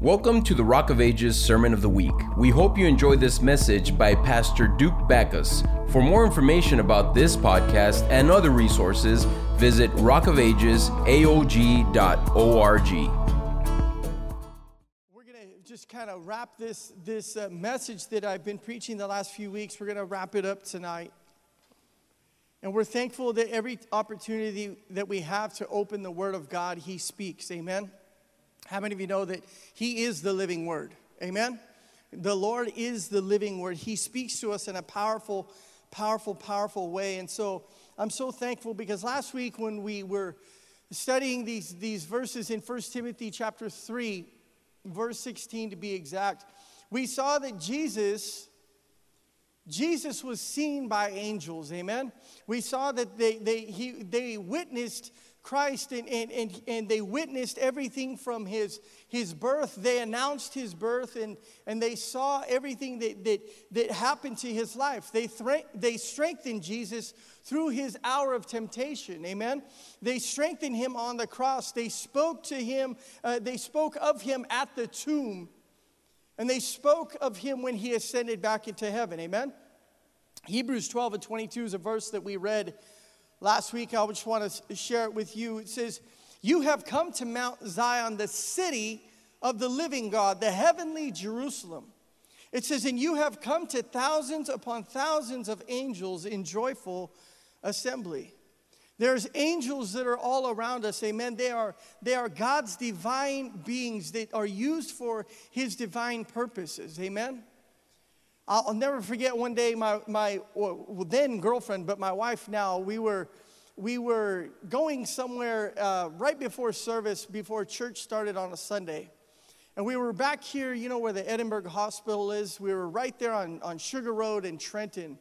Welcome to the Rock of Ages Sermon of the Week. We hope you enjoy this message by Pastor Duke Backus. For more information about this podcast and other resources, visit rockofagesaog.org. We're going to just kind of wrap this, this uh, message that I've been preaching the last few weeks. We're going to wrap it up tonight. And we're thankful that every opportunity that we have to open the Word of God, He speaks. Amen. How many of you know that He is the living Word? Amen? The Lord is the living Word. He speaks to us in a powerful, powerful, powerful way. And so I'm so thankful because last week when we were studying these, these verses in 1 Timothy chapter 3, verse 16 to be exact, we saw that Jesus. Jesus was seen by angels, amen? We saw that they, they, he, they witnessed Christ and, and, and, and they witnessed everything from his, his birth. They announced his birth and, and they saw everything that, that, that happened to his life. They, thre- they strengthened Jesus through his hour of temptation. Amen. They strengthened him on the cross. They spoke to him, uh, they spoke of him at the tomb. And they spoke of him when he ascended back into heaven. Amen. Hebrews 12 and 22 is a verse that we read Last week, I just want to share it with you. It says, You have come to Mount Zion, the city of the living God, the heavenly Jerusalem. It says, And you have come to thousands upon thousands of angels in joyful assembly. There's angels that are all around us, amen. They are, they are God's divine beings that are used for his divine purposes, amen. I'll never forget one day my, my well, then girlfriend, but my wife now, we were, we were going somewhere uh, right before service, before church started on a Sunday. And we were back here, you know, where the Edinburgh Hospital is. We were right there on, on Sugar Road in Trenton.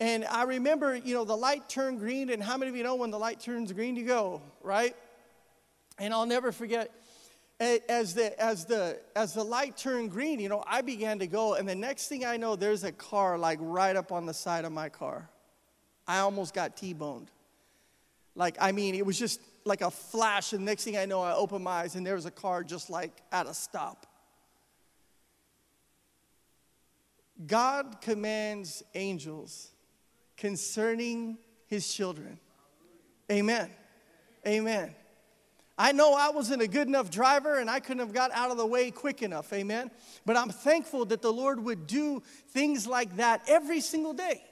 And I remember, you know, the light turned green. And how many of you know when the light turns green, you go, right? And I'll never forget as the as the as the light turned green you know i began to go and the next thing i know there's a car like right up on the side of my car. I almost got t-boned. Like i mean it was just like a flash and next thing i know i open my eyes and there was a car just like at a stop. God commands angels concerning his children. Amen. Amen I know I wasn't a good enough driver and I couldn't have got out of the way quick enough, amen? But I'm thankful that the Lord would do things like that every single day,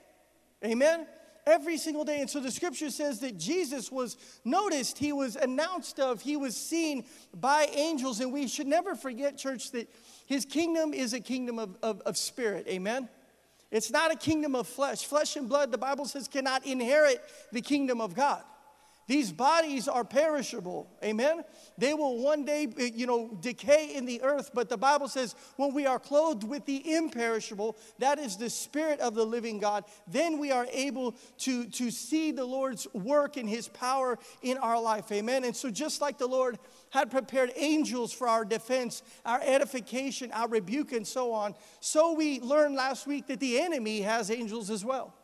amen? Every single day. And so the scripture says that Jesus was noticed, he was announced of, he was seen by angels. And we should never forget, church, that his kingdom is a kingdom of, of, of spirit, amen? It's not a kingdom of flesh. Flesh and blood, the Bible says, cannot inherit the kingdom of God. These bodies are perishable. Amen. They will one day, eh, you know, decay in the earth, but the Bible says when we are clothed with the imperishable, that is the spirit of the living God, then we are able to, to see the Lord's work and his power in our life. Amen. And so just like the Lord had prepared angels for our defense, our edification, our rebuke, and so on, so we learned last week that the enemy has angels as well.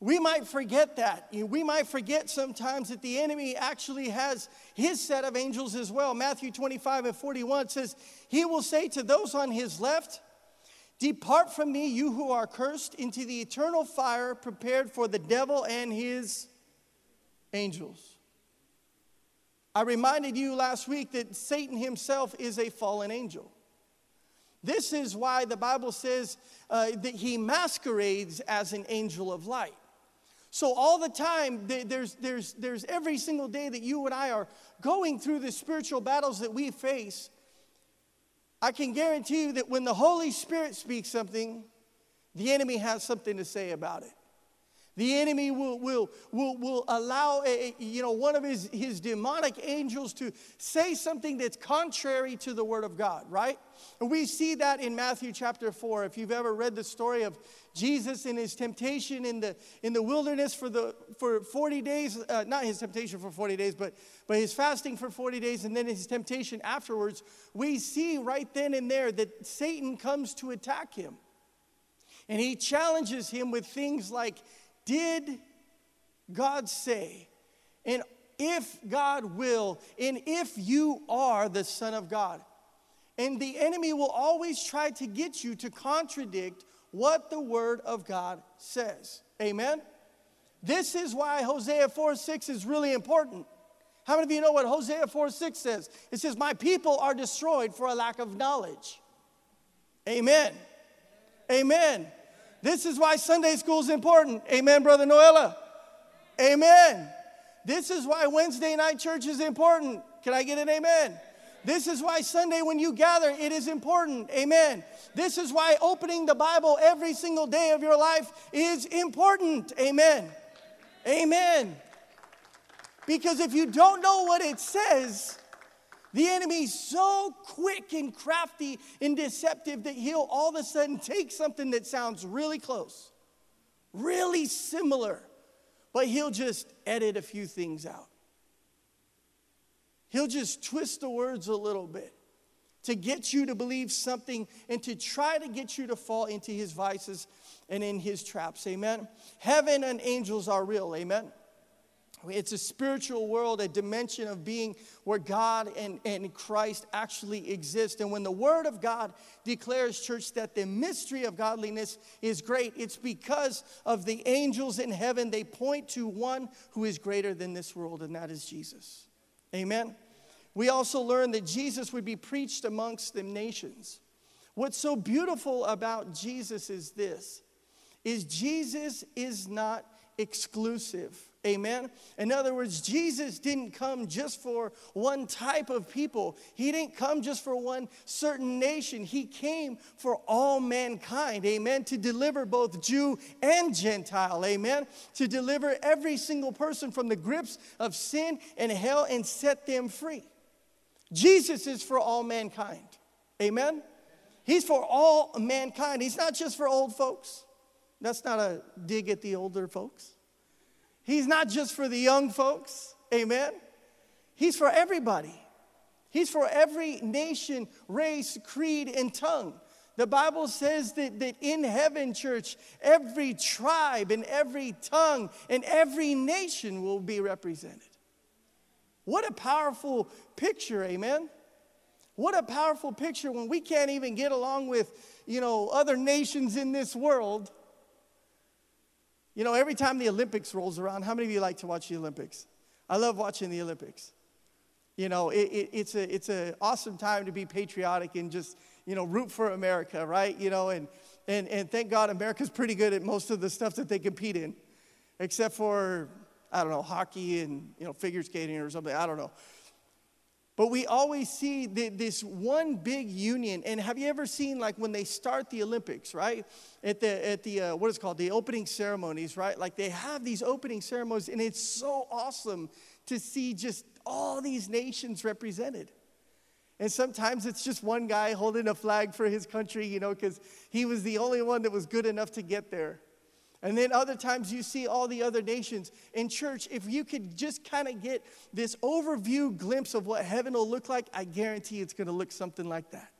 We might forget that. We might forget sometimes that the enemy actually has his set of angels as well. Matthew 25 and 41 says, He will say to those on his left, Depart from me, you who are cursed, into the eternal fire prepared for the devil and his angels. I reminded you last week that Satan himself is a fallen angel. This is why the Bible says uh, that he masquerades as an angel of light. So, all the time, there's, there's, there's every single day that you and I are going through the spiritual battles that we face. I can guarantee you that when the Holy Spirit speaks something, the enemy has something to say about it. The enemy will, will, will, will allow a, you know, one of his, his demonic angels to say something that's contrary to the word of God, right? And we see that in Matthew chapter 4. If you've ever read the story of Jesus in his temptation in the, in the wilderness for, the, for 40 days, uh, not his temptation for 40 days, but, but his fasting for 40 days and then his temptation afterwards, we see right then and there that Satan comes to attack him. And he challenges him with things like, did God say? And if God will, and if you are the Son of God. And the enemy will always try to get you to contradict what the Word of God says. Amen? This is why Hosea 4 6 is really important. How many of you know what Hosea 4 6 says? It says, My people are destroyed for a lack of knowledge. Amen. Amen. This is why Sunday school is important. Amen, Brother Noella. Amen. This is why Wednesday night church is important. Can I get an amen? This is why Sunday, when you gather, it is important. Amen. This is why opening the Bible every single day of your life is important. Amen. Amen. Because if you don't know what it says, the enemy's so quick and crafty and deceptive that he'll all of a sudden take something that sounds really close, really similar, but he'll just edit a few things out. He'll just twist the words a little bit to get you to believe something and to try to get you to fall into his vices and in his traps. Amen. Heaven and angels are real. Amen. It's a spiritual world, a dimension of being where God and, and Christ actually exist. And when the Word of God declares, church, that the mystery of godliness is great, it's because of the angels in heaven. They point to one who is greater than this world, and that is Jesus. Amen. We also learn that Jesus would be preached amongst the nations. What's so beautiful about Jesus is this is Jesus is not exclusive. Amen. In other words, Jesus didn't come just for one type of people. He didn't come just for one certain nation. He came for all mankind. Amen. To deliver both Jew and Gentile. Amen. To deliver every single person from the grips of sin and hell and set them free. Jesus is for all mankind. Amen. He's for all mankind. He's not just for old folks. That's not a dig at the older folks. He's not just for the young folks, amen? He's for everybody. He's for every nation, race, creed, and tongue. The Bible says that, that in heaven, church, every tribe and every tongue and every nation will be represented. What a powerful picture, amen? What a powerful picture when we can't even get along with, you know, other nations in this world. You know, every time the Olympics rolls around, how many of you like to watch the Olympics? I love watching the Olympics. You know, it, it, it's an it's a awesome time to be patriotic and just, you know, root for America, right? You know, and, and, and thank God America's pretty good at most of the stuff that they compete in, except for, I don't know, hockey and, you know, figure skating or something. I don't know. But we always see the, this one big union. And have you ever seen, like, when they start the Olympics, right? At the, at the uh, what is called, the opening ceremonies, right? Like, they have these opening ceremonies, and it's so awesome to see just all these nations represented. And sometimes it's just one guy holding a flag for his country, you know, because he was the only one that was good enough to get there. And then other times you see all the other nations. In church, if you could just kind of get this overview glimpse of what heaven will look like, I guarantee it's going to look something like that.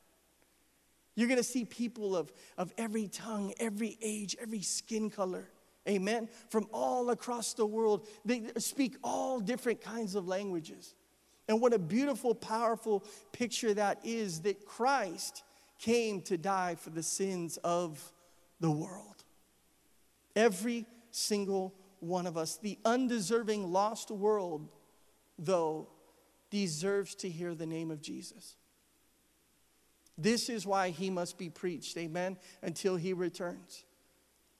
You're going to see people of, of every tongue, every age, every skin color. Amen. From all across the world. They speak all different kinds of languages. And what a beautiful, powerful picture that is that Christ came to die for the sins of the world. Every single one of us. The undeserving, lost world, though, deserves to hear the name of Jesus. This is why he must be preached, amen, until he returns.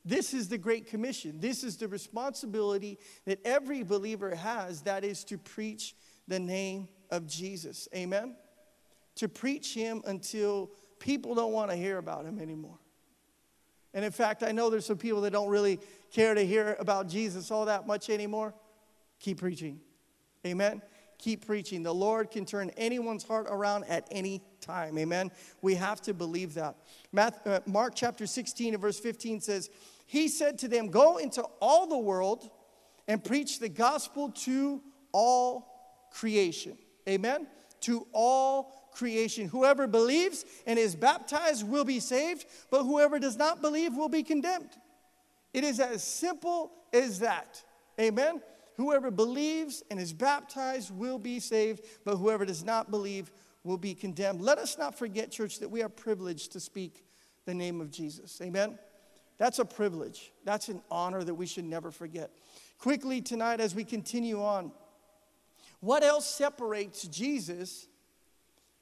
This is the Great Commission. This is the responsibility that every believer has that is to preach the name of Jesus, amen? To preach him until people don't want to hear about him anymore. And in fact, I know there's some people that don't really care to hear about Jesus all that much anymore. Keep preaching. Amen. Keep preaching. The Lord can turn anyone's heart around at any time. Amen. We have to believe that. Uh, Mark chapter 16 and verse 15 says, He said to them, Go into all the world and preach the gospel to all creation. Amen. To all creation. Whoever believes and is baptized will be saved, but whoever does not believe will be condemned. It is as simple as that. Amen. Whoever believes and is baptized will be saved, but whoever does not believe will be condemned. Let us not forget, church, that we are privileged to speak the name of Jesus. Amen? That's a privilege. That's an honor that we should never forget. Quickly tonight, as we continue on, what else separates Jesus?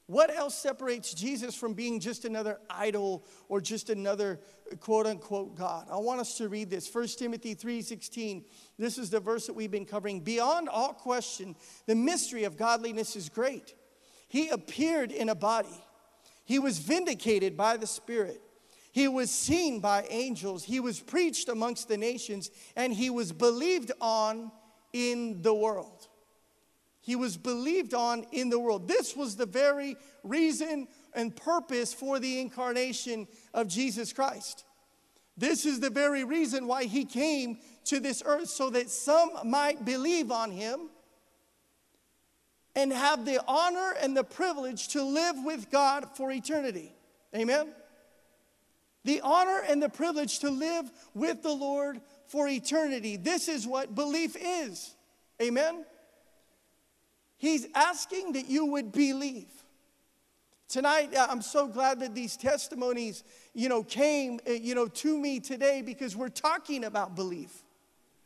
What else separates Jesus from being just another idol or just another quote unquote God? I want us to read this. 1 Timothy 3:16. This is the verse that we've been covering. Beyond all question, the mystery of godliness is great. He appeared in a body. He was vindicated by the Spirit. He was seen by angels. He was preached amongst the nations, and he was believed on in the world. He was believed on in the world. This was the very reason and purpose for the incarnation of Jesus Christ. This is the very reason why he came to this earth, so that some might believe on him and have the honor and the privilege to live with God for eternity. Amen the honor and the privilege to live with the Lord for eternity. This is what belief is. Amen? He's asking that you would believe. Tonight, uh, I'm so glad that these testimonies, you know, came, uh, you know, to me today because we're talking about belief.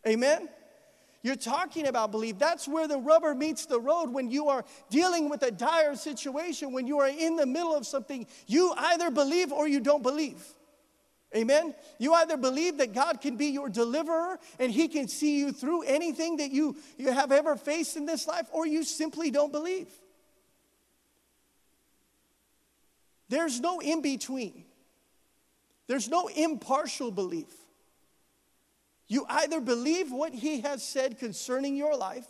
Amen? You're talking about belief. That's where the rubber meets the road when you are dealing with a dire situation, when you are in the middle of something. You either believe or you don't believe. Amen. You either believe that God can be your deliverer and he can see you through anything that you, you have ever faced in this life, or you simply don't believe. There's no in between, there's no impartial belief. You either believe what he has said concerning your life.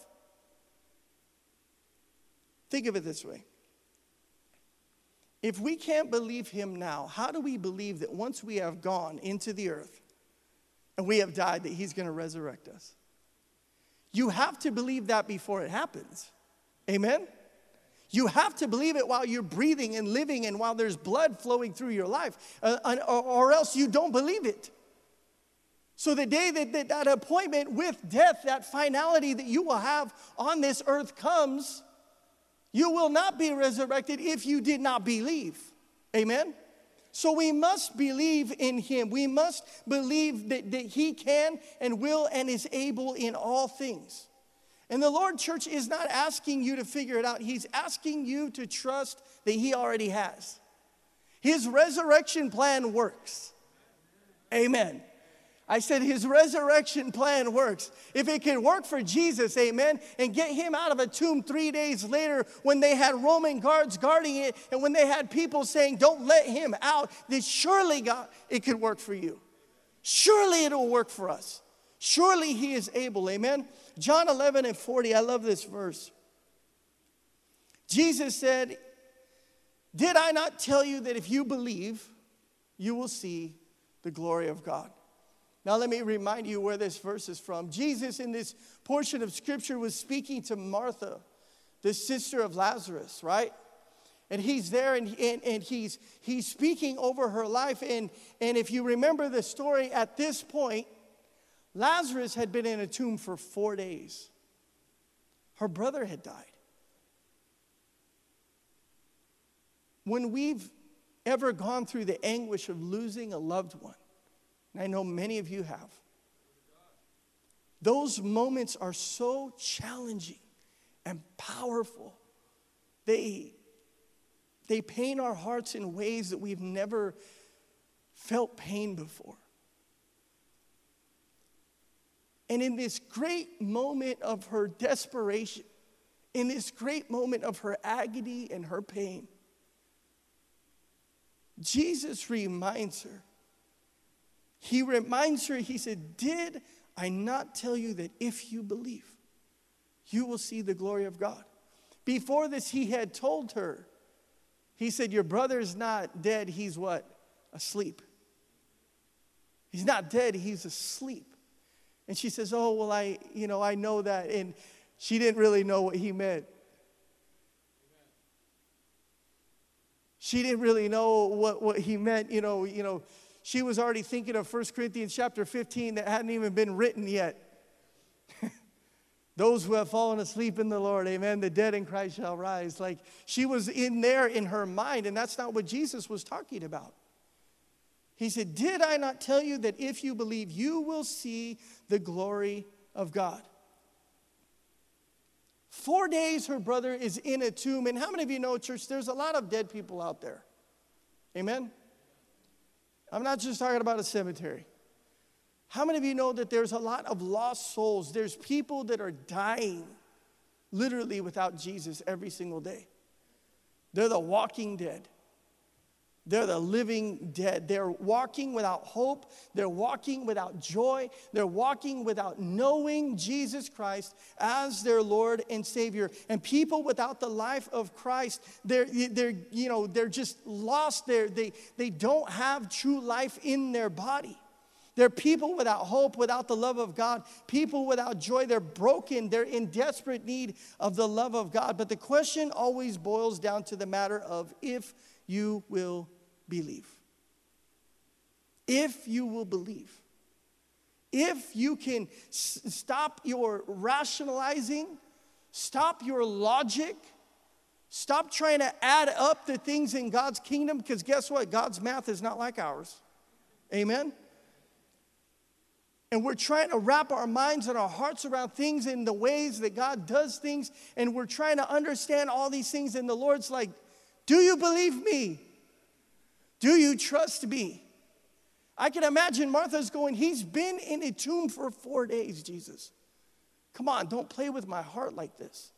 Think of it this way if we can't believe him now, how do we believe that once we have gone into the earth and we have died, that he's going to resurrect us? You have to believe that before it happens. Amen? You have to believe it while you're breathing and living and while there's blood flowing through your life, uh, or, else you don't believe it. So, the day that that appointment with death, that finality that you will have on this earth comes, you will not be resurrected if you did not believe. Amen? So we must believe in him. We must believe that, that he can and will and is able in all things. And the Lord Church is not asking you to figure it out, He's asking you to trust that He already has. His resurrection plan works. Amen. I said his resurrection plan works. If it can work for Jesus, amen, and get him out of a tomb three days later when they had Roman guards guarding it and when they had people saying, don't let him out, then surely, God, it could work for you. Surely it'll work for us. Surely he is able, amen. John 11 and 40, I love this verse. Jesus said, Did I not tell you that if you believe, you will see the glory of God? Now, let me remind you where this verse is from. Jesus, in this portion of scripture, was speaking to Martha, the sister of Lazarus, right? And he's there and, and, and he's, he's speaking over her life. And, and if you remember the story at this point, Lazarus had been in a tomb for four days. Her brother had died. When we've ever gone through the anguish of losing a loved one, and I know many of you have. Those moments are so challenging and powerful. They, they pain our hearts in ways that we've never felt pain before. And in this great moment of her desperation, in this great moment of her agony and her pain, Jesus reminds her he reminds her, he said, Did I not tell you that if you believe, you will see the glory of God? Before this, he had told her, he said, Your brother is not dead, he's what? Asleep. He's not dead, he's asleep. And she says, Oh, well, I, you know, I know that. And she didn't really know what he meant. She didn't really know what, what he meant, you know, you know, she was already thinking of 1 Corinthians chapter 15 that hadn't even been written yet. Those who have fallen asleep in the Lord, amen, the dead in Christ shall rise. Like she was in there in her mind, and that's not what Jesus was talking about. He said, Did I not tell you that if you believe, you will see the glory of God? Four days her brother is in a tomb. And how many of you know, church, there's a lot of dead people out there? Amen? I'm not just talking about a cemetery. How many of you know that there's a lot of lost souls? There's people that are dying literally without Jesus every single day. They're the walking dead. They're the living dead. They're walking without hope. They're walking without joy. They're walking without knowing Jesus Christ as their Lord and Savior. And people without the life of Christ, they're, they're, you know, they're just lost there. They, they don't have true life in their body. They're people without hope, without the love of God, people without joy. They're broken. They're in desperate need of the love of God. But the question always boils down to the matter of if you will believe. If you will believe. If you can s- stop your rationalizing, stop your logic, stop trying to add up the things in God's kingdom, because guess what? God's math is not like ours. Amen? And we're trying to wrap our minds and our hearts around things in the ways that God does things, and we're trying to understand all these things, and the Lord's like, Do you believe me? Do you trust me? I can imagine Martha's going, He's been in a tomb for four days, Jesus. Come on, don't play with my heart like this.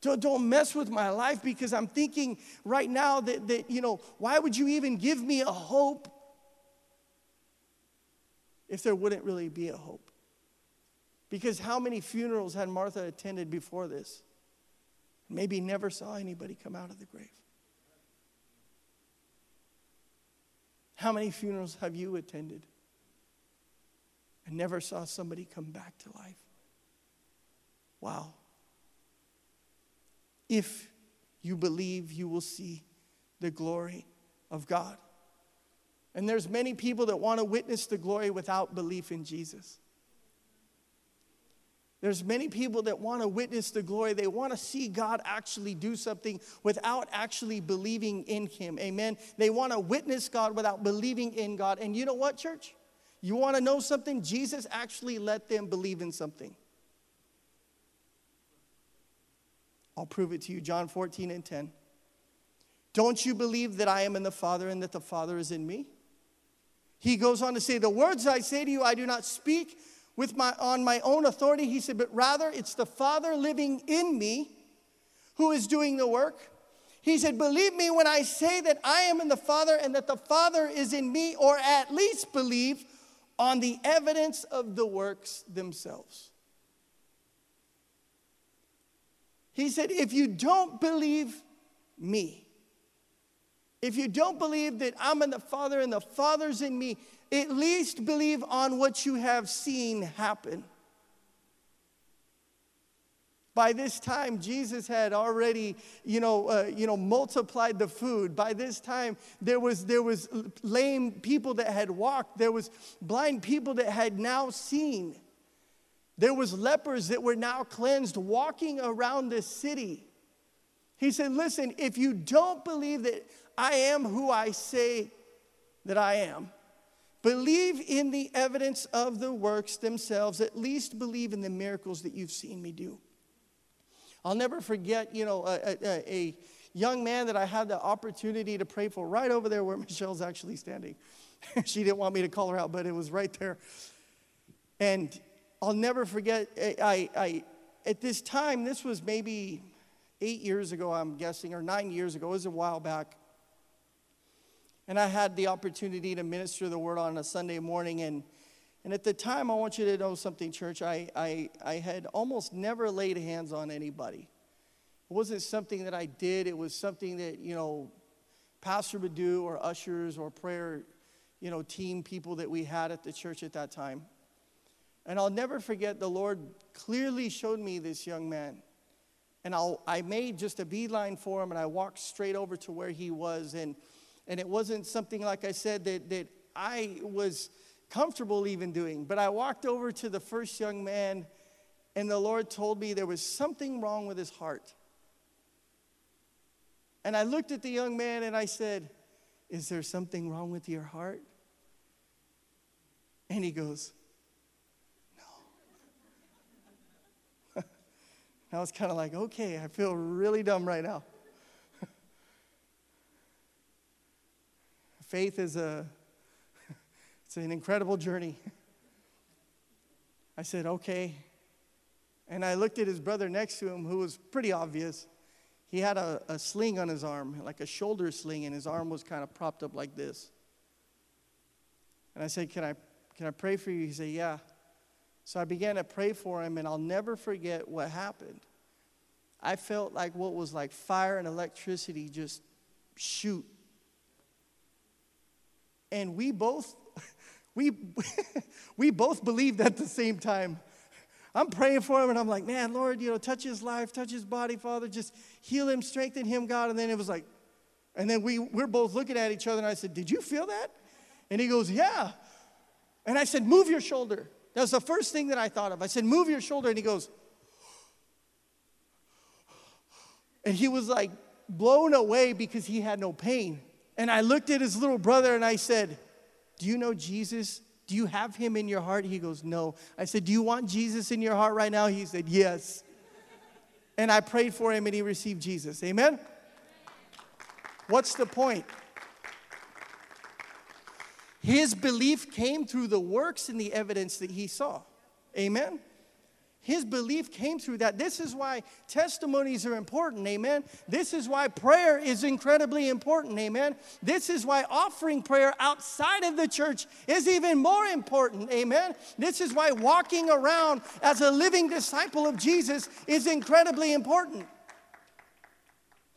Don't, don't mess with my life because I'm thinking right now that, that, you know, why would you even give me a hope if there wouldn't really be a hope? Because how many funerals had Martha attended before this? Maybe never saw anybody come out of the grave. How many funerals have you attended and never saw somebody come back to life? Wow. If you believe, you will see the glory of God. And there's many people that want to witness the glory without belief in Jesus. There's many people that want to witness the glory. They want to see God actually do something without actually believing in Him. Amen. They want to witness God without believing in God. And you know what, church? You want to know something? Jesus actually let them believe in something. I'll prove it to you. John 14 and 10. Don't you believe that I am in the Father and that the Father is in me? He goes on to say, The words I say to you, I do not speak with my, on my own authority. He said, but rather it's the Father living in me who is doing the work. He said, Believe me when I say that I am in the Father and that the Father is in me, or at least believe on the evidence of the works themselves. He said, If you don't believe me, if you don't believe that I'm in the Father and the Father's in me, at least believe on what you have seen happen. By this time, Jesus had already, you know, uh, you know, multiplied the food. By this time, there was there was lame people that had walked. There was blind people that had now seen. There was lepers that were now cleansed, walking around the city. He said, "Listen, if you don't believe that I am who I say that I am, Believe in the evidence of the works themselves, at least believe in the miracles that you've seen me do. I'll never forget, you know, a, a, a young man that I had the opportunity to pray for right over there where Michelle's actually standing. she didn't want me to call her out, but it was right there. And I'll never forget, eh, I, I, at this time, this was maybe eight years ago, I'm guessing, or nine years ago, it was a while back. And I had the opportunity to minister the word on a Sunday morning. And, and at the time, I want you to know something, church. I, I, I had almost never laid hands on anybody. It wasn't something that I did, it was something that, you know, pastor would do or ushers or prayer, you know, team people that we had at the church at that time. And I'll never forget the Lord clearly showed me this young man. And I'll, I made just a beeline for him and I walked straight over to where he was. And and it wasn't something, like I said, that, that I was comfortable even doing. But I walked over to the first young man, and the Lord told me there was something wrong with his heart. And I looked at the young man and I said, Is there something wrong with your heart? And he goes, No. I was kind of like, Okay, I feel really dumb right now. Faith is a it's an incredible journey. I said, "Okay." And I looked at his brother next to him who was pretty obvious. He had a, a sling on his arm, like a shoulder sling, and his arm was kind of propped up like this. And I said, Can I, can I pray for you? He said, Yeah. So I began to pray for him, and I'll never forget what happened. I felt like what was like fire and electricity just shoot. And we both, we, we both believed at the same time. I'm praying for him and I'm like, man, Lord, you know, touch his life, touch his body, Father, just heal him, strengthen him, God. And then it was like, and then we, we're both looking at each other and I said, Did you feel that? And he goes, Yeah. And I said, Move your shoulder. That was the first thing that I thought of. I said, Move your shoulder. And he goes, and he was like blown away because he had no pain. And I looked at his little brother and I said, Do you know Jesus? Do you have him in your heart? He goes, No. I said, Do you want Jesus in your heart right now? He said, Yes. And I prayed for him and he received Jesus. Amen? What's the point? His belief came through the works and the evidence that he saw. Amen? His belief came through that. This is why testimonies are important, amen. This is why prayer is incredibly important, amen. This is why offering prayer outside of the church is even more important, amen. This is why walking around as a living disciple of Jesus is incredibly important.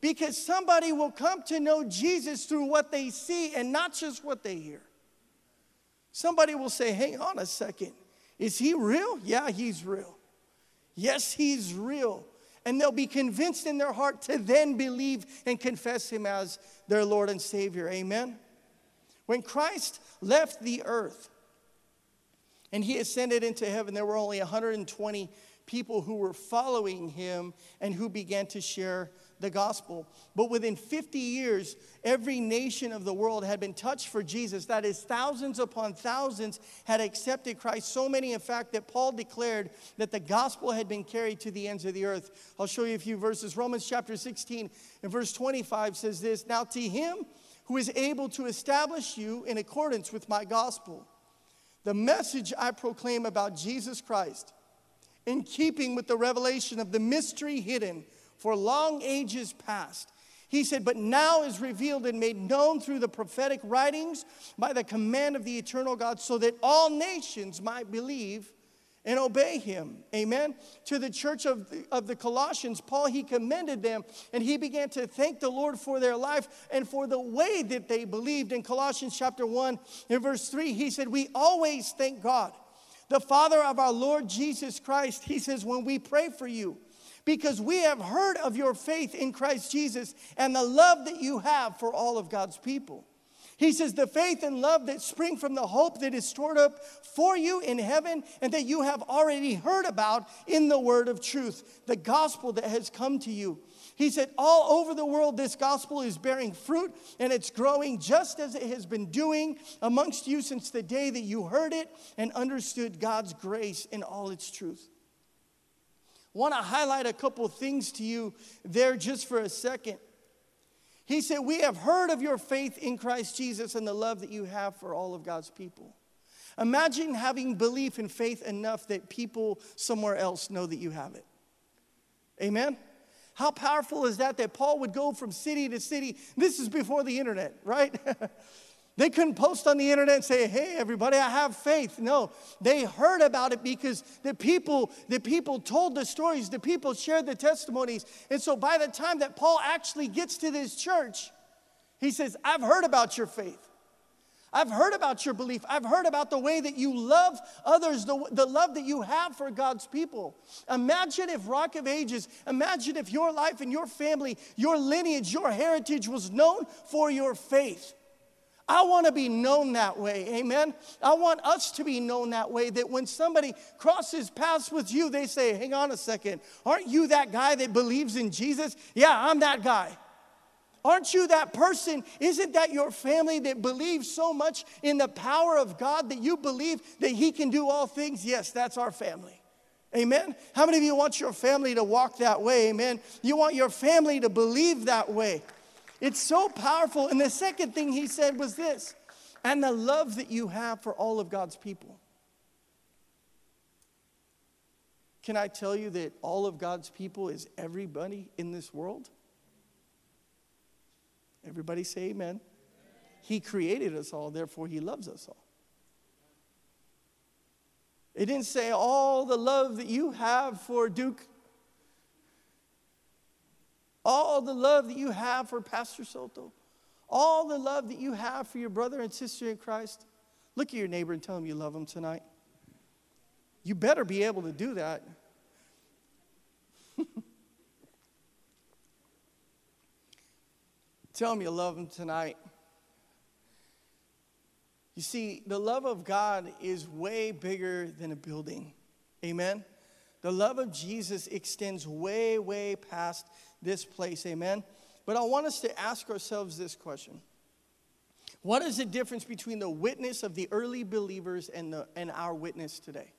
Because somebody will come to know Jesus through what they see and not just what they hear. Somebody will say, Hang on a second, is he real? Yeah, he's real. Yes, He's real. And they'll be convinced in their heart to then believe and confess Him as their Lord and Savior. Amen. When Christ left the earth and He ascended into heaven, there were only 120 people who were following Him and who began to share the gospel. But within 50 years, every nation of the world had been touched for Jesus. That is, thousands upon thousands had accepted Christ. So many, in fact, that Paul declared that the gospel had been carried to the ends of the earth. I'll show you a few verses. Romans chapter 16 and verse 25 says this Now to him who is able to establish you in accordance with my gospel, the message I proclaim about Jesus Christ, in keeping with the revelation of the mystery hidden for long ages past. He said, but now is revealed and made known through the prophetic writings by the command of the eternal God, so that all nations might believe and obey him. Amen. To the church of the, of the Colossians, Paul, he commended them and he began to thank the Lord for their life and for the way that they believed. In Colossians chapter 1, in verse 3, he said, We always thank God, the Father of our Lord Jesus Christ. He says, When we pray for you, because we have heard of your faith in Christ Jesus and the love that you have for all of God's people. He says, the faith and love that spring from the hope that is stored up for you in heaven and that you have already heard about in the word of truth, the gospel that has come to you. He said, all over the world, this gospel is bearing fruit and it's growing just as it has been doing amongst you since the day that you heard it and understood God's grace in all its truth want to highlight a couple things to you there just for a second. He said, We have heard of your faith in Christ Jesus and the love that you have for all of God's people. Imagine having belief and faith enough that people somewhere else know that you have it. Amen? How powerful is that? That Paul would go from city to city. This is before the internet, right? They couldn't post on the internet and say, hey, everybody, I have faith. No, they heard about it because the people, the people told the stories, the people shared the testimonies. And so by the time that Paul actually gets to this church, he says, I've heard about your faith. I've heard about your belief. I've heard about the way that you love others, the, the love that you have for God's people. Imagine if Rock of Ages, imagine if your life and your family, your lineage, your heritage was known for your faith. I want to be known that way. Amen. I want us to be known that way that when somebody crosses paths with you, they say, Hang on a second. Aren't you that guy that believes in Jesus? Yeah, I'm that guy. Aren't you that person? Isn't that your family that believes so much in the power of God that you believe that He can do all things? Yes, that's our family. Amen. How many of you want your family to walk that way? Amen. You want your family to believe that way. It's so powerful. And the second thing he said was this and the love that you have for all of God's people. Can I tell you that all of God's people is everybody in this world? Everybody say amen. He created us all, therefore, He loves us all. It didn't say all the love that you have for Duke, all the love that you have for Pastor Soto, all the love that you have for your brother and sister in Christ. Look at your neighbor and tell him you love him tonight. You better be able to do that. Tell him you love him tonight. You see, the love of God is way bigger than a building. Amen? The love of Jesus extends way, way past this place. Amen? But I want us to ask ourselves this question What is the difference between the witness of the early believers and, the, and our witness today?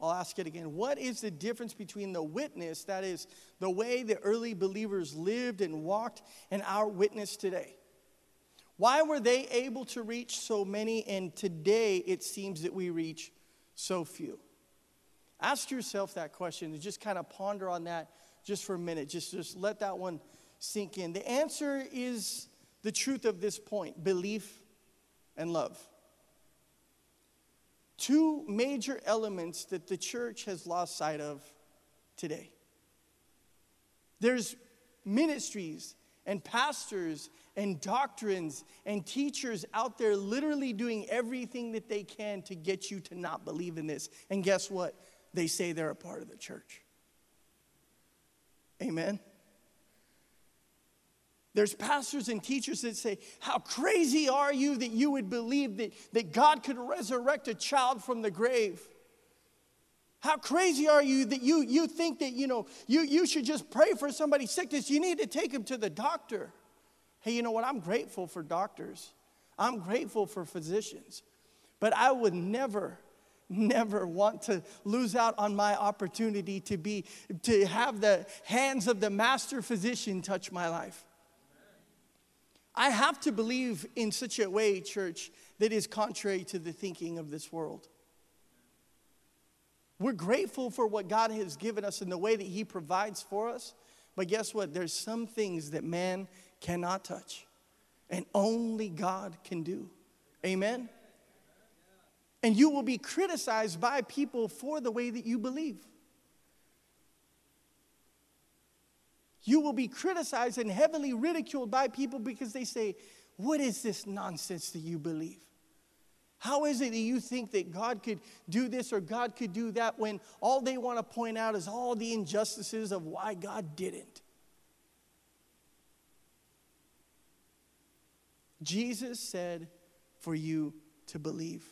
I'll ask it again. What is the difference between the witness, that is, the way the early believers lived and walked, and our witness today? Why were they able to reach so many, and today it seems that we reach so few? Ask yourself that question and just kind of ponder on that just for a minute. Just, just let that one sink in. The answer is the truth of this point belief and love two major elements that the church has lost sight of today. There's ministries and pastors and doctrines and teachers out there literally doing everything that they can to get you to not believe in this. And guess what? They say they're a part of the church. Amen. There's pastors and teachers that say, How crazy are you that you would believe that, that God could resurrect a child from the grave? How crazy are you that you, you think that you know you, you should just pray for somebody's sickness? You need to take him to the doctor. Hey, you know what? I'm grateful for doctors. I'm grateful for physicians. But I would never, never want to lose out on my opportunity to be to have the hands of the master physician touch my life. I have to believe in such a way, church, that is contrary to the thinking of this world. We're grateful for what God has given us and the way that He provides for us. But guess what? There's some things that man cannot touch and only God can do. Amen? And you will be criticized by people for the way that you believe. You will be criticized and heavily ridiculed by people because they say, What is this nonsense that you believe? How is it that you think that God could do this or God could do that when all they want to point out is all the injustices of why God didn't? Jesus said for you to believe.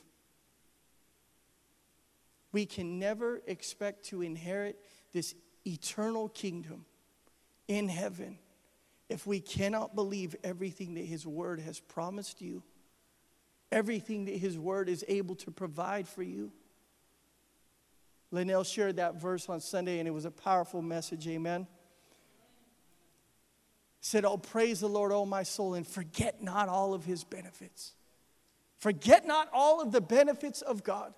We can never expect to inherit this eternal kingdom in heaven if we cannot believe everything that His Word has promised you, everything that His Word is able to provide for you. Linnell shared that verse on Sunday, and it was a powerful message. Amen. Said, Oh, praise the Lord, oh my soul, and forget not all of his benefits. Forget not all of the benefits of God.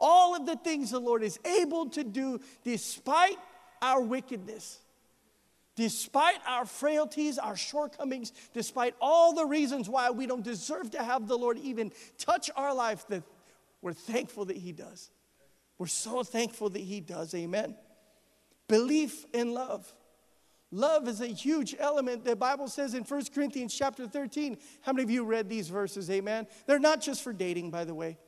All of the things the Lord is able to do despite our wickedness. Despite our frailties, our shortcomings, despite all the reasons why we don't deserve to have the Lord even touch our life, that we're thankful that He does. We're so thankful that He does. Amen. Belief in love. Love is a huge element. The Bible says in 1 Corinthians chapter 13. How many of you read these verses? Amen. They're not just for dating, by the way.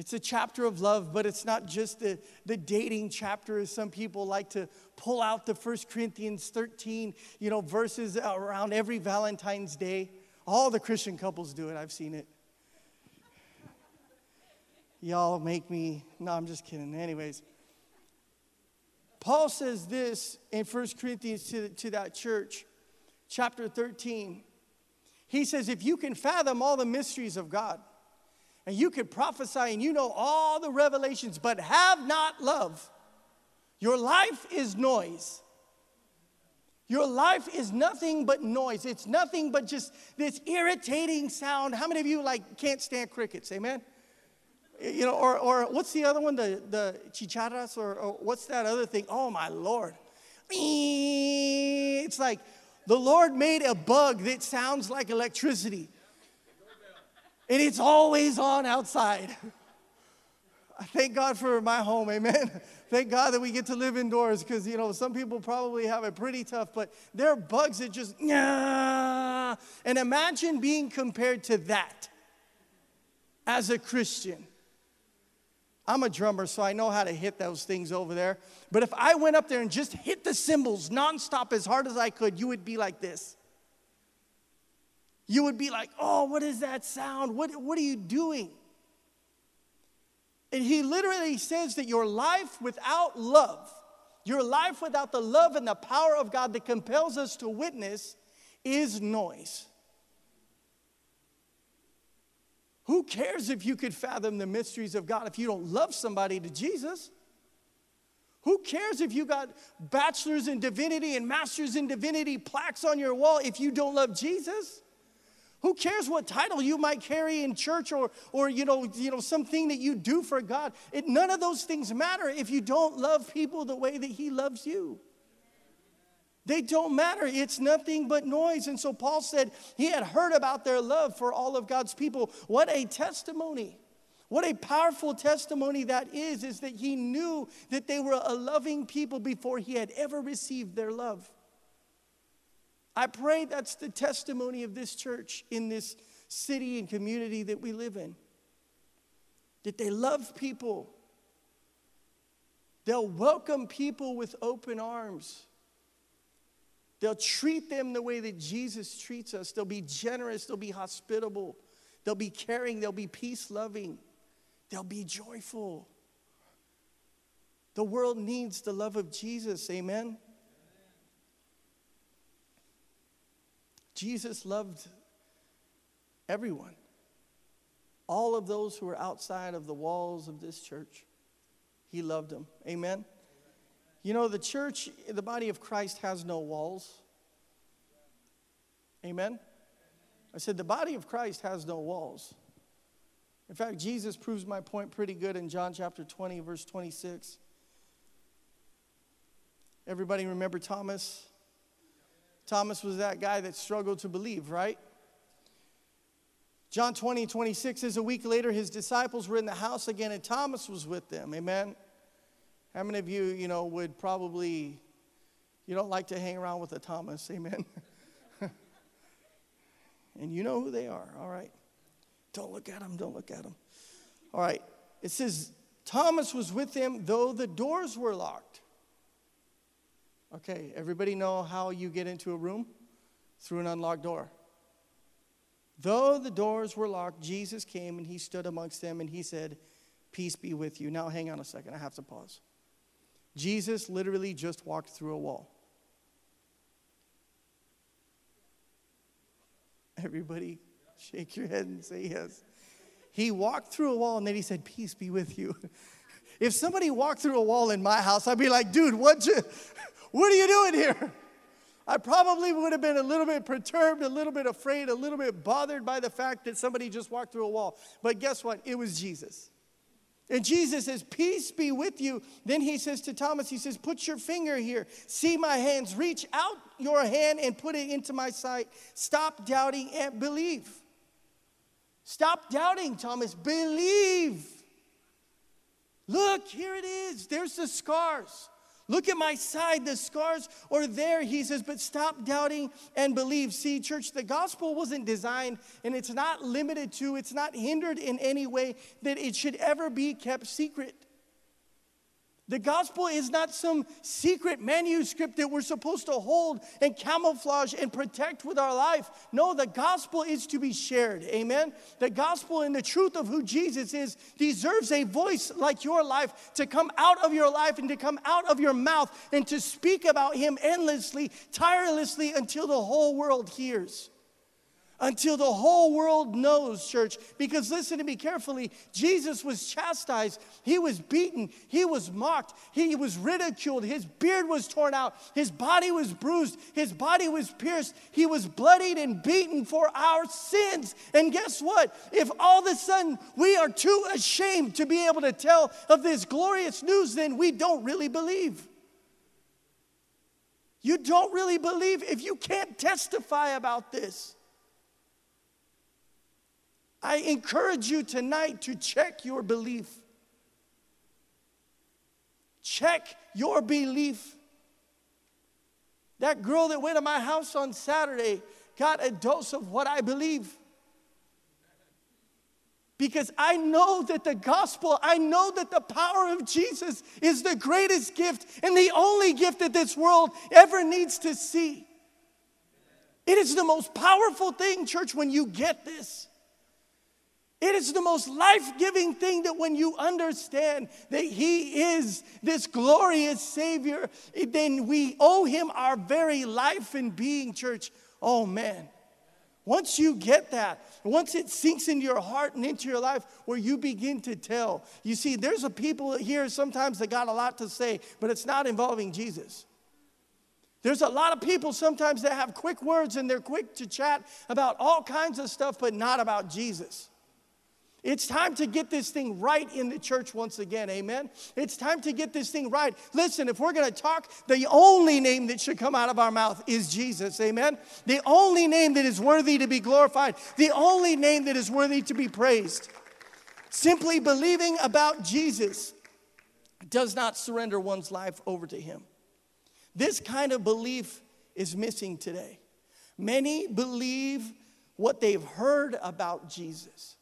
It's a chapter of love, but it's not just the, the dating chapter, as some people like to pull out the 1 Corinthians 13, you know, verses around every Valentine's Day. All the Christian couples do it, I've seen it. Y'all make me, no, I'm just kidding. Anyways, Paul says this in 1 Corinthians to, to that church, chapter 13. He says, If you can fathom all the mysteries of God, and you can prophesy and you know all the revelations, but have not love, your life is noise. Your life is nothing but noise. It's nothing but just this irritating sound. How many of you like can't stand crickets? Amen. You know, or, or what's the other one? The the chicharras, or, or what's that other thing? Oh my lord! It's like the Lord made a bug that sounds like electricity, and it's always on outside. I thank God for my home, amen. Thank God that we get to live indoors because, you know, some people probably have it pretty tough, but there are bugs that just, yeah. And imagine being compared to that as a Christian. I'm a drummer, so I know how to hit those things over there. But if I went up there and just hit the cymbals nonstop as hard as I could, you would be like this. You would be like, oh, what is that sound? What, what are you doing? And he literally says that your life without love, your life without the love and the power of God that compels us to witness, is noise. Who cares if you could fathom the mysteries of God if you don't love somebody to Jesus? Who cares if you got bachelor's in divinity and master's in divinity plaques on your wall if you don't love Jesus? Who cares what title you might carry in church or, or you, know, you know, something that you do for God? It, none of those things matter if you don't love people the way that He loves you. They don't matter. It's nothing but noise. And so Paul said he had heard about their love for all of God's people. What a testimony. What a powerful testimony that is, is that he knew that they were a loving people before he had ever received their love. I pray that's the testimony of this church in this city and community that we live in. That they love people, they'll welcome people with open arms. They'll treat them the way that Jesus treats us. They'll be generous, they'll be hospitable, they'll be caring, they'll be peace loving, they'll be joyful. The world needs the love of Jesus, amen? Jesus loved everyone, all of those who were outside of the walls of this church. He loved them. Amen. You know, the church, the body of Christ has no walls. Amen. I said, the body of Christ has no walls. In fact, Jesus proves my point pretty good in John chapter 20, verse 26. Everybody remember Thomas? Thomas was that guy that struggled to believe, right? John 20, 26 is a week later, his disciples were in the house again, and Thomas was with them. Amen. How many of you, you know, would probably, you don't like to hang around with a Thomas? Amen. and you know who they are, all right? Don't look at them, don't look at them. All right. It says, Thomas was with them, though the doors were locked. Okay, everybody know how you get into a room? Through an unlocked door. Though the doors were locked, Jesus came and he stood amongst them and he said, Peace be with you. Now, hang on a second, I have to pause. Jesus literally just walked through a wall. Everybody, shake your head and say yes. He walked through a wall and then he said, Peace be with you. If somebody walked through a wall in my house, I'd be like, Dude, what you, what are you doing here? I probably would have been a little bit perturbed, a little bit afraid, a little bit bothered by the fact that somebody just walked through a wall. But guess what? It was Jesus. And Jesus says, Peace be with you. Then he says to Thomas, He says, Put your finger here. See my hands. Reach out your hand and put it into my sight. Stop doubting and believe. Stop doubting, Thomas. Believe. Look, here it is. There's the scars. Look at my side, the scars are there. He says, but stop doubting and believe. See, church, the gospel wasn't designed and it's not limited to, it's not hindered in any way that it should ever be kept secret. The gospel is not some secret manuscript that we're supposed to hold and camouflage and protect with our life. No, the gospel is to be shared. Amen. The gospel and the truth of who Jesus is deserves a voice like your life to come out of your life and to come out of your mouth and to speak about him endlessly, tirelessly until the whole world hears until the whole world knows, church. Because listen to me carefully Jesus was chastised, he was beaten, he was mocked, he was ridiculed, his beard was torn out, his body was bruised, his body was pierced, he was bloodied and beaten for our sins. And guess what? If all of a sudden we are too ashamed to be able to tell of this glorious news, then we don't really believe. You don't really believe if you can't testify about this. I encourage you tonight to check your belief. Check your belief. That girl that went to my house on Saturday got a dose of what I believe. Because I know that the gospel, I know that the power of Jesus is the greatest gift and the only gift that this world ever needs to see. It is the most powerful thing, church, when you get this. It is the most life giving thing that when you understand that He is this glorious Savior, then we owe Him our very life and being, church. Oh man. Once you get that, once it sinks into your heart and into your life, where you begin to tell, you see, there's a people here sometimes that got a lot to say, but it's not involving Jesus. There's a lot of people sometimes that have quick words and they're quick to chat about all kinds of stuff, but not about Jesus. It's time to get this thing right in the church once again, amen? It's time to get this thing right. Listen, if we're gonna talk, the only name that should come out of our mouth is Jesus, amen? The only name that is worthy to be glorified, the only name that is worthy to be praised. Simply believing about Jesus does not surrender one's life over to Him. This kind of belief is missing today. Many believe what they've heard about Jesus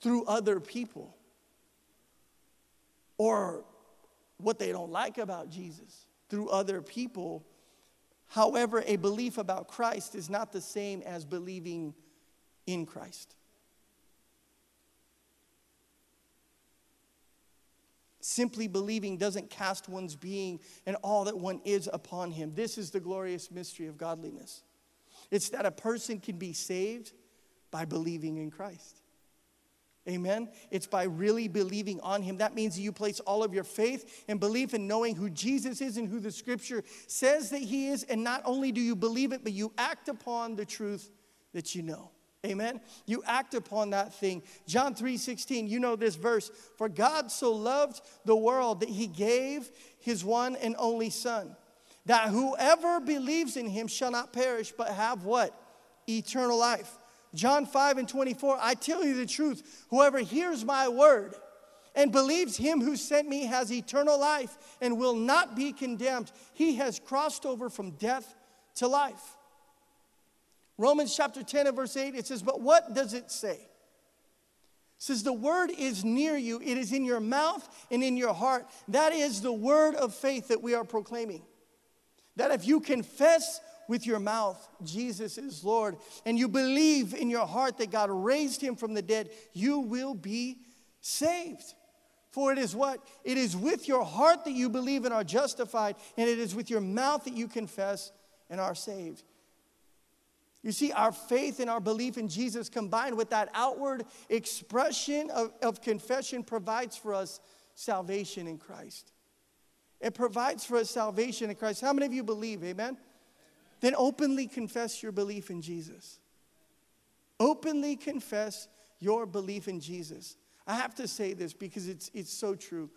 through other people or what they don't like about Jesus through other people. However, a belief about Christ is not the same as believing in Christ. Simply believing doesn't cast one's being and all that one is upon him. This is the glorious mystery of godliness. It's that a person can be saved by believing in Christ. Amen. It's by really believing on him. That means you place all of your faith and belief in knowing who Jesus is and who the scripture says that he is. And not only do you believe it, but you act upon the truth that you know. Amen. You act upon that thing. John 3 16, you know this verse. For God so loved the world that he gave his one and only Son, that whoever believes in him shall not perish, but have what? Eternal life. John 5 and 24, I tell you the truth, whoever hears my word and believes him who sent me has eternal life and will not be condemned. He has crossed over from death to life. Romans chapter 10 and verse 8, it says, But what does it say? It says, The word is near you, it is in your mouth and in your heart. That is the word of faith that we are proclaiming. That if you confess with your mouth Jesus is Lord and you believe in your heart that God raised him from the dead, you will be saved. For it is what? It is with your heart that you believe and are justified, and it is with your mouth that you confess and are saved. You see, our faith and our belief in Jesus combined with that outward expression of, of confession provides for us salvation in Christ. It provides for us salvation in Christ. How many of you believe? Amen? Then openly confess your belief in Jesus. Openly confess your belief in Jesus. I have to say this because it's, it's so true.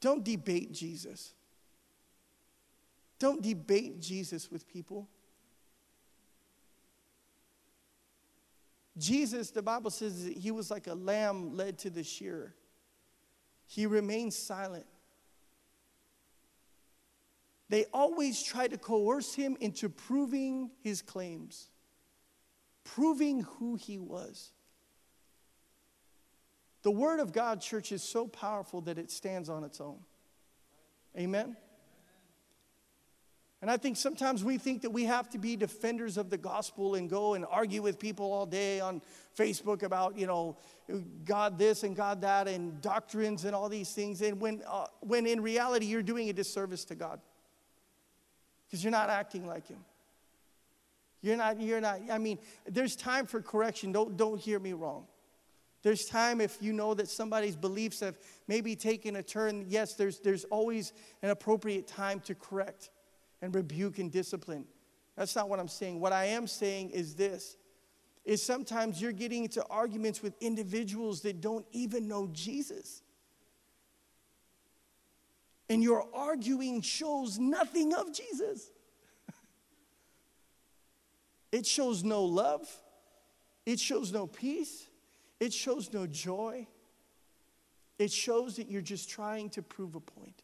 Don't debate Jesus. Don't debate Jesus with people. Jesus, the Bible says that he was like a lamb led to the shearer. He remained silent. They always try to coerce him into proving his claims, proving who he was. The Word of God, church, is so powerful that it stands on its own. Amen? And I think sometimes we think that we have to be defenders of the gospel and go and argue with people all day on Facebook about, you know, God this and God that and doctrines and all these things. And when, uh, when in reality, you're doing a disservice to God because you're not acting like Him. You're not, you're not, I mean, there's time for correction. Don't, don't hear me wrong. There's time if you know that somebody's beliefs have maybe taken a turn. Yes, there's, there's always an appropriate time to correct and rebuke and discipline. That's not what I'm saying. What I am saying is this is sometimes you're getting into arguments with individuals that don't even know Jesus. And your arguing shows nothing of Jesus. it shows no love. It shows no peace. It shows no joy. It shows that you're just trying to prove a point.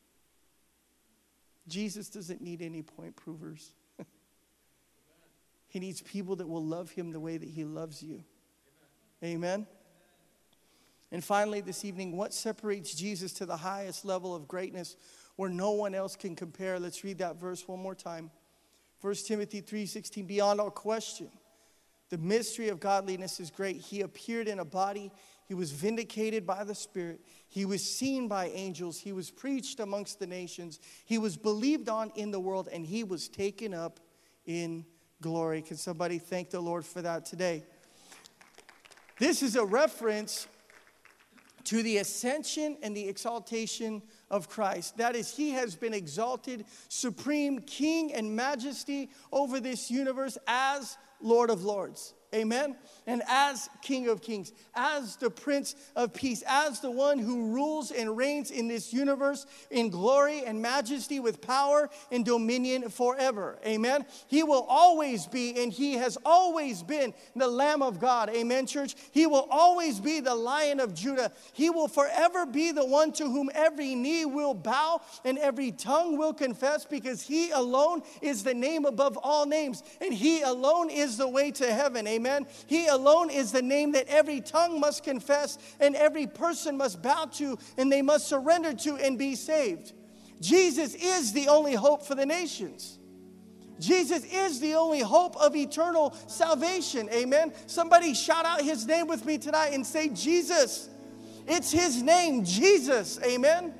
Jesus doesn't need any point provers. he needs people that will love him the way that he loves you. Amen. Amen. And finally, this evening, what separates Jesus to the highest level of greatness where no one else can compare? Let's read that verse one more time. 1 Timothy 3:16 beyond all question the mystery of godliness is great he appeared in a body he was vindicated by the Spirit. He was seen by angels. He was preached amongst the nations. He was believed on in the world, and he was taken up in glory. Can somebody thank the Lord for that today? This is a reference to the ascension and the exaltation of Christ. That is, he has been exalted, supreme king and majesty over this universe as Lord of Lords. Amen. And as King of Kings, as the Prince of Peace, as the one who rules and reigns in this universe in glory and majesty with power and dominion forever. Amen. He will always be, and He has always been the Lamb of God. Amen, church. He will always be the Lion of Judah. He will forever be the one to whom every knee will bow and every tongue will confess because He alone is the name above all names, and He alone is the way to heaven. Amen. Amen. He alone is the name that every tongue must confess and every person must bow to and they must surrender to and be saved. Jesus is the only hope for the nations. Jesus is the only hope of eternal salvation. Amen. Somebody shout out his name with me tonight and say, Jesus. It's his name, Jesus. Amen.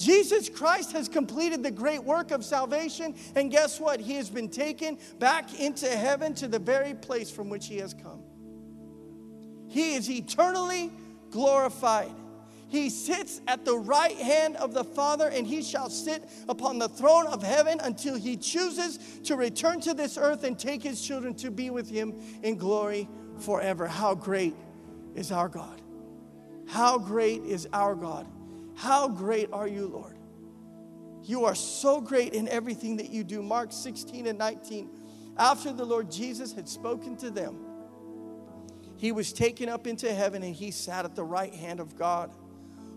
Jesus Christ has completed the great work of salvation, and guess what? He has been taken back into heaven to the very place from which he has come. He is eternally glorified. He sits at the right hand of the Father, and he shall sit upon the throne of heaven until he chooses to return to this earth and take his children to be with him in glory forever. How great is our God! How great is our God! How great are you, Lord? You are so great in everything that you do. Mark 16 and 19. After the Lord Jesus had spoken to them, he was taken up into heaven and he sat at the right hand of God.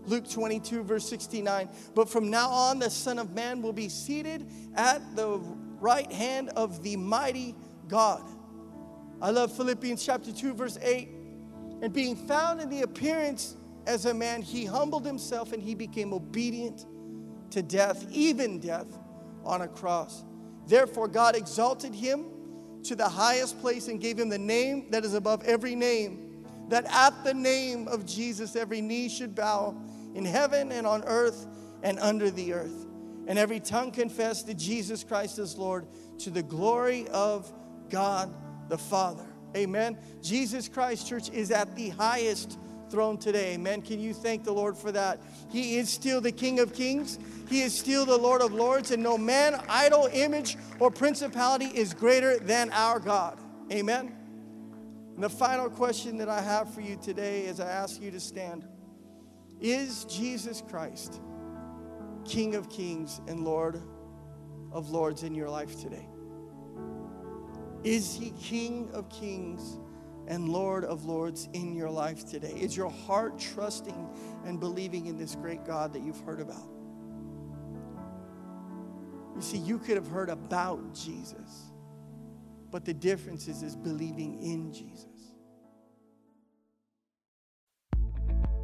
Luke 22, verse 69. But from now on, the Son of Man will be seated at the right hand of the mighty God. I love Philippians chapter 2, verse 8. And being found in the appearance as a man, he humbled himself and he became obedient to death, even death on a cross. Therefore, God exalted him to the highest place and gave him the name that is above every name, that at the name of Jesus every knee should bow in heaven and on earth and under the earth, and every tongue confess that Jesus Christ is Lord to the glory of God the Father. Amen. Jesus Christ, church, is at the highest throne today. Amen. Can you thank the Lord for that? He is still the King of Kings, He is still the Lord of Lords, and no man, idol, image, or principality is greater than our God. Amen. And the final question that I have for you today is I ask you to stand Is Jesus Christ King of Kings and Lord of Lords in your life today? Is He King of Kings? And Lord of Lords in your life today? Is your heart trusting and believing in this great God that you've heard about? You see, you could have heard about Jesus, but the difference is, is believing in Jesus.